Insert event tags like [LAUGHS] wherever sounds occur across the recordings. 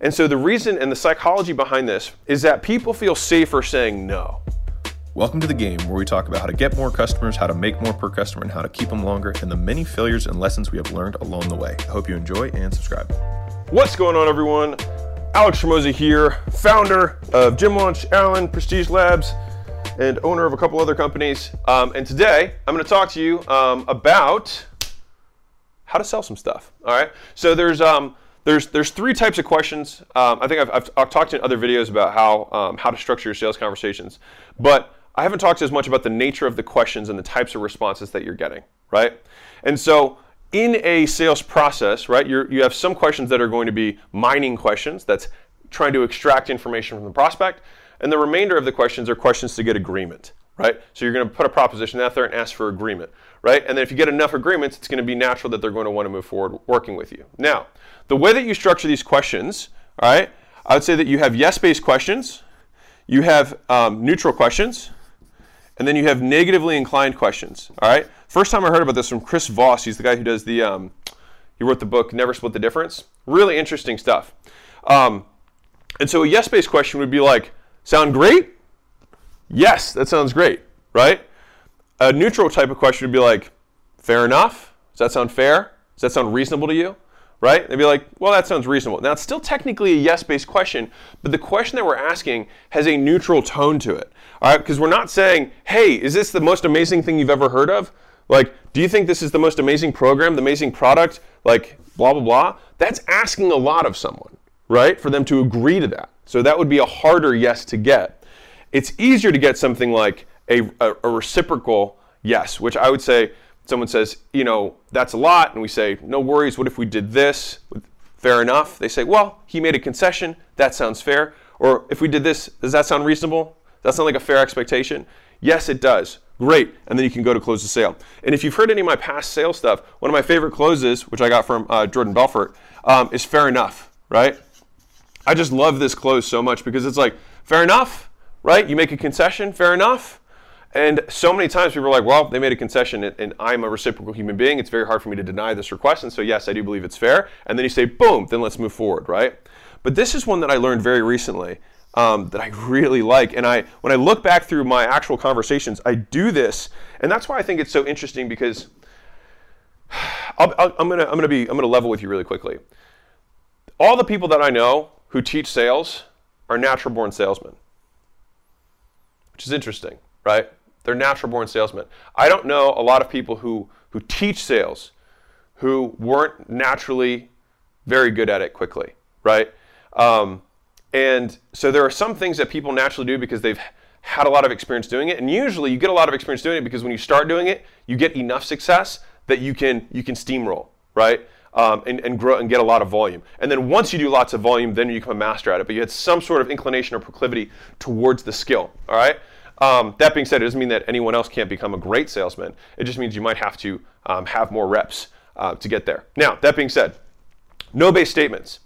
And so the reason and the psychology behind this is that people feel safer saying no. Welcome to the game where we talk about how to get more customers, how to make more per customer, and how to keep them longer, and the many failures and lessons we have learned along the way. I hope you enjoy and subscribe. What's going on, everyone? Alex Hormozi here, founder of Gym Launch, Allen, Prestige Labs, and owner of a couple other companies. Um, and today, I'm going to talk to you um, about how to sell some stuff. All right. So there's um, there's there's three types of questions. Um, I think I've, I've, I've, talked in other videos about how um, how to structure your sales conversations, but I haven't talked as much about the nature of the questions and the types of responses that you're getting. Right. And so in a sales process, right, you you have some questions that are going to be mining questions. That's trying to extract information from the prospect, and the remainder of the questions are questions to get agreement right? So you're going to put a proposition out there and ask for agreement, right? And then if you get enough agreements, it's going to be natural that they're going to want to move forward working with you. Now, the way that you structure these questions, all right, I would say that you have yes-based questions, you have um, neutral questions, and then you have negatively inclined questions, all right? First time I heard about this from Chris Voss, he's the guy who does the, um, he wrote the book Never Split the Difference. Really interesting stuff. Um, and so a yes-based question would be like, sound great? Yes, that sounds great, right? A neutral type of question would be like, fair enough? Does that sound fair? Does that sound reasonable to you? Right? They'd be like, well, that sounds reasonable. Now, it's still technically a yes based question, but the question that we're asking has a neutral tone to it. All right? Because we're not saying, hey, is this the most amazing thing you've ever heard of? Like, do you think this is the most amazing program, the amazing product? Like, blah, blah, blah. That's asking a lot of someone, right? For them to agree to that. So that would be a harder yes to get. It's easier to get something like a, a, a reciprocal yes, which I would say someone says, you know, that's a lot, and we say, no worries, what if we did this? Fair enough. They say, well, he made a concession, that sounds fair. Or if we did this, does that sound reasonable? Does that sound like a fair expectation? Yes, it does. Great. And then you can go to close the sale. And if you've heard any of my past sales stuff, one of my favorite closes, which I got from uh, Jordan Belfort, um, is fair enough, right? I just love this close so much because it's like, fair enough? Right? You make a concession, fair enough. And so many times people are like, well, they made a concession and, I'm a reciprocal human being. It's very hard for me to deny this request. And so, yes, I do believe it's fair. And then you say, boom, then let's move forward, right? But this is one that I learned very recently um, that I really like. And I, when I look back through my actual conversations, I do this. And that's why I think it's so interesting because i am going to I'm gonna I'm going to level with you really quickly. All the people that I know who teach sales are natural born salesmen which is interesting, right? They're natural born salesmen. I don't know a lot of people who, who teach sales who weren't naturally very good at it quickly, right? Um, and so there are some things that people naturally do because they've had a lot of experience doing it. And usually you get a lot of experience doing it because when you start doing it, you get enough success that you can you can steamroll, right? Um, and, and grow and get a lot of volume. And then once you do lots of volume, then you become a master at it. But you had some sort of inclination or proclivity towards the skill. All right. Um, that being said, it doesn't mean that anyone else can't become a great salesman. It just means you might have to um, have more reps uh, to get there. Now, that being said, no base statements.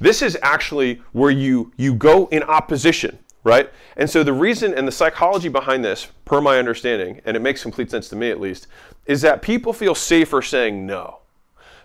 This is actually where you you go in opposition, right? And so the reason and the psychology behind this, per my understanding, and it makes complete sense to me at least, is that people feel safer saying no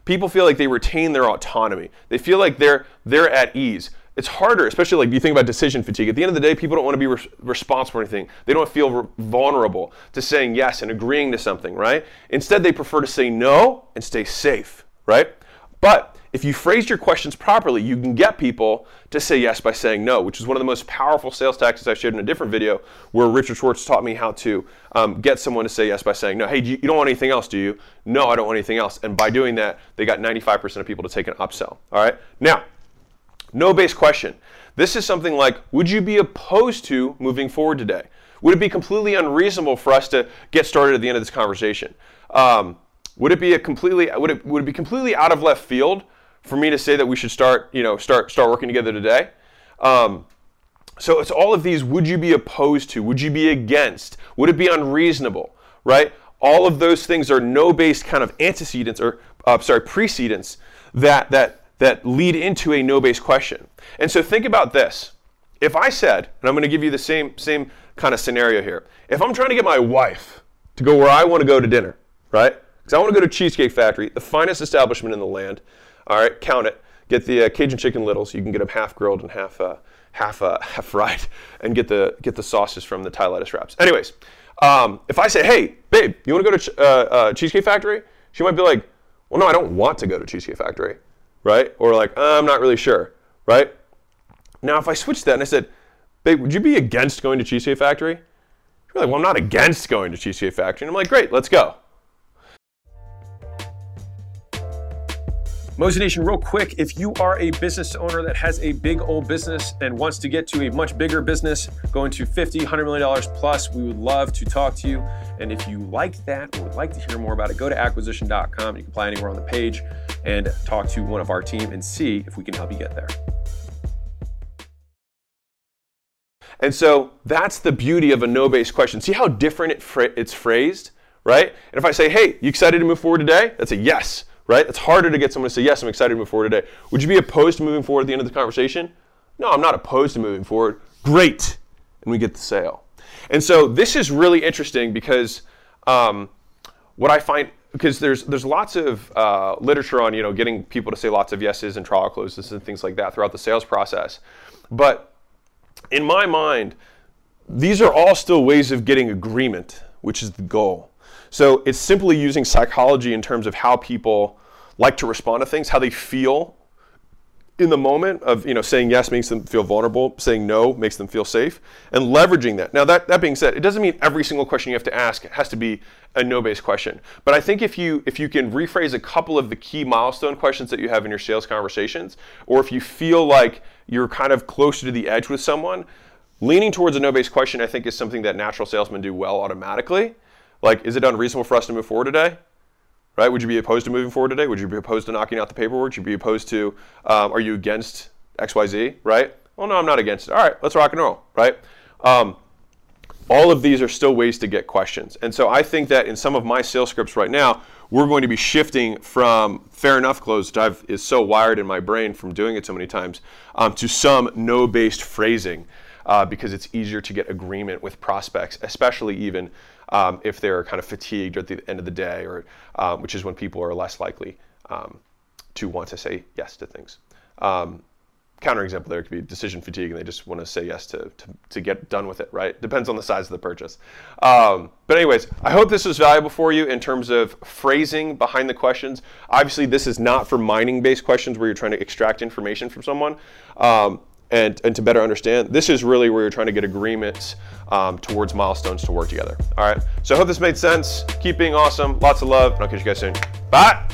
people feel like they retain their autonomy. They feel like they're they're at ease. It's harder, especially like you think about decision fatigue. At the end of the day, people don't want to be re- responsible for anything. They don't feel re- vulnerable to saying yes and agreeing to something, right? Instead, they prefer to say no and stay safe, right? But if you phrase your questions properly, you can get people to say yes by saying no, which is one of the most powerful sales tactics I showed in a different video where Richard Schwartz taught me how to um, get someone to say yes by saying no. Hey, you, you don't want anything else, do you? No, I don't want anything else. And by doing that, they got 95% of people to take an upsell. All right? Now, no base question. This is something like Would you be opposed to moving forward today? Would it be completely unreasonable for us to get started at the end of this conversation? Um, would it be a completely would it would it be completely out of left field for me to say that we should start, you know, start start working together today. Um, so it's all of these. Would you be opposed to? Would you be against? Would it be unreasonable? Right? All of those things are no-based kind of antecedents, or uh, sorry, precedents that that that lead into a no-based question. And so think about this. If I said, and I'm going to give you the same same kind of scenario here. If I'm trying to get my wife to go where I want to go to dinner, right? Because I want to go to Cheesecake Factory, the finest establishment in the land. All right, count it. get the uh, Cajun chicken littles. You can get them half grilled and half uh, half uh, [LAUGHS] half fried, and get the get the sauces from the Thai lettuce wraps. Anyways, um, if I say, "Hey, babe, you want to go to Ch- uh, uh, Cheesecake Factory?" She might be like, "Well, no, I don't want to go to Cheesecake Factory," right? Or like, "I'm not really sure," right? Now, if I switch that and I said, "Babe, would you be against going to Cheesecake Factory?" She'd be like, "Well, I'm not against going to Cheesecake Factory." And I'm like, "Great, let's go." Mozination, real quick, if you are a business owner that has a big old business and wants to get to a much bigger business, going to 50, 100 million dollars plus, we would love to talk to you. And if you like that or would like to hear more about it, go to acquisition.com. You can apply anywhere on the page and talk to one of our team and see if we can help you get there. And so that's the beauty of a no-based question. See how different it fra- it's phrased, right? And if I say, "Hey, you excited to move forward today?" That's a yes right? It's harder to get someone to say, yes, I'm excited to move forward today. Would you be opposed to moving forward at the end of the conversation? No, I'm not opposed to moving forward. Great. And we get the sale. And so this is really interesting because um, what I find, because there's there's lots of uh, literature on you know getting people to say lots of yeses and trial closes and things like that throughout the sales process, but in my mind, these are all still ways of getting agreement, which is the goal. So it's simply using psychology in terms of how people like to respond to things, how they feel in the moment of you know saying yes makes them feel vulnerable, saying no makes them feel safe, and leveraging that. Now that that being said, it doesn't mean every single question you have to ask has to be a no-based question. But I think if you if you can rephrase a couple of the key milestone questions that you have in your sales conversations, or if you feel like you're kind of closer to the edge with someone, leaning towards a no-based question I think is something that natural salesmen do well automatically. Like, is it unreasonable for us to move forward today? Right? Would you be opposed to moving forward today? Would you be opposed to knocking out the paperwork? Would you be opposed to, um, are you against XYZ? Right? Well, no, I'm not against it. All right, let's rock and roll. Right? Um, all of these are still ways to get questions. And so I think that in some of my sales scripts right now, we're going to be shifting from fair enough close, that I've, is so wired in my brain from doing it so many times, um, to some no based phrasing uh, because it's easier to get agreement with prospects, especially even um, if they're kind of fatigued at the end of the day, or um, which is when people are less likely um, to want to say yes to things. Um, counterexample there could be decision fatigue and they just want to say yes to, to, to get done with it, right? Depends on the size of the purchase. Um, but, anyways, I hope this was valuable for you in terms of phrasing behind the questions. Obviously, this is not for mining based questions where you're trying to extract information from someone. And, and to better understand, this is really where you're trying to get agreements um, towards milestones to work together. All right. So I hope this made sense. Keep being awesome. Lots of love. And I'll catch you guys soon. Bye.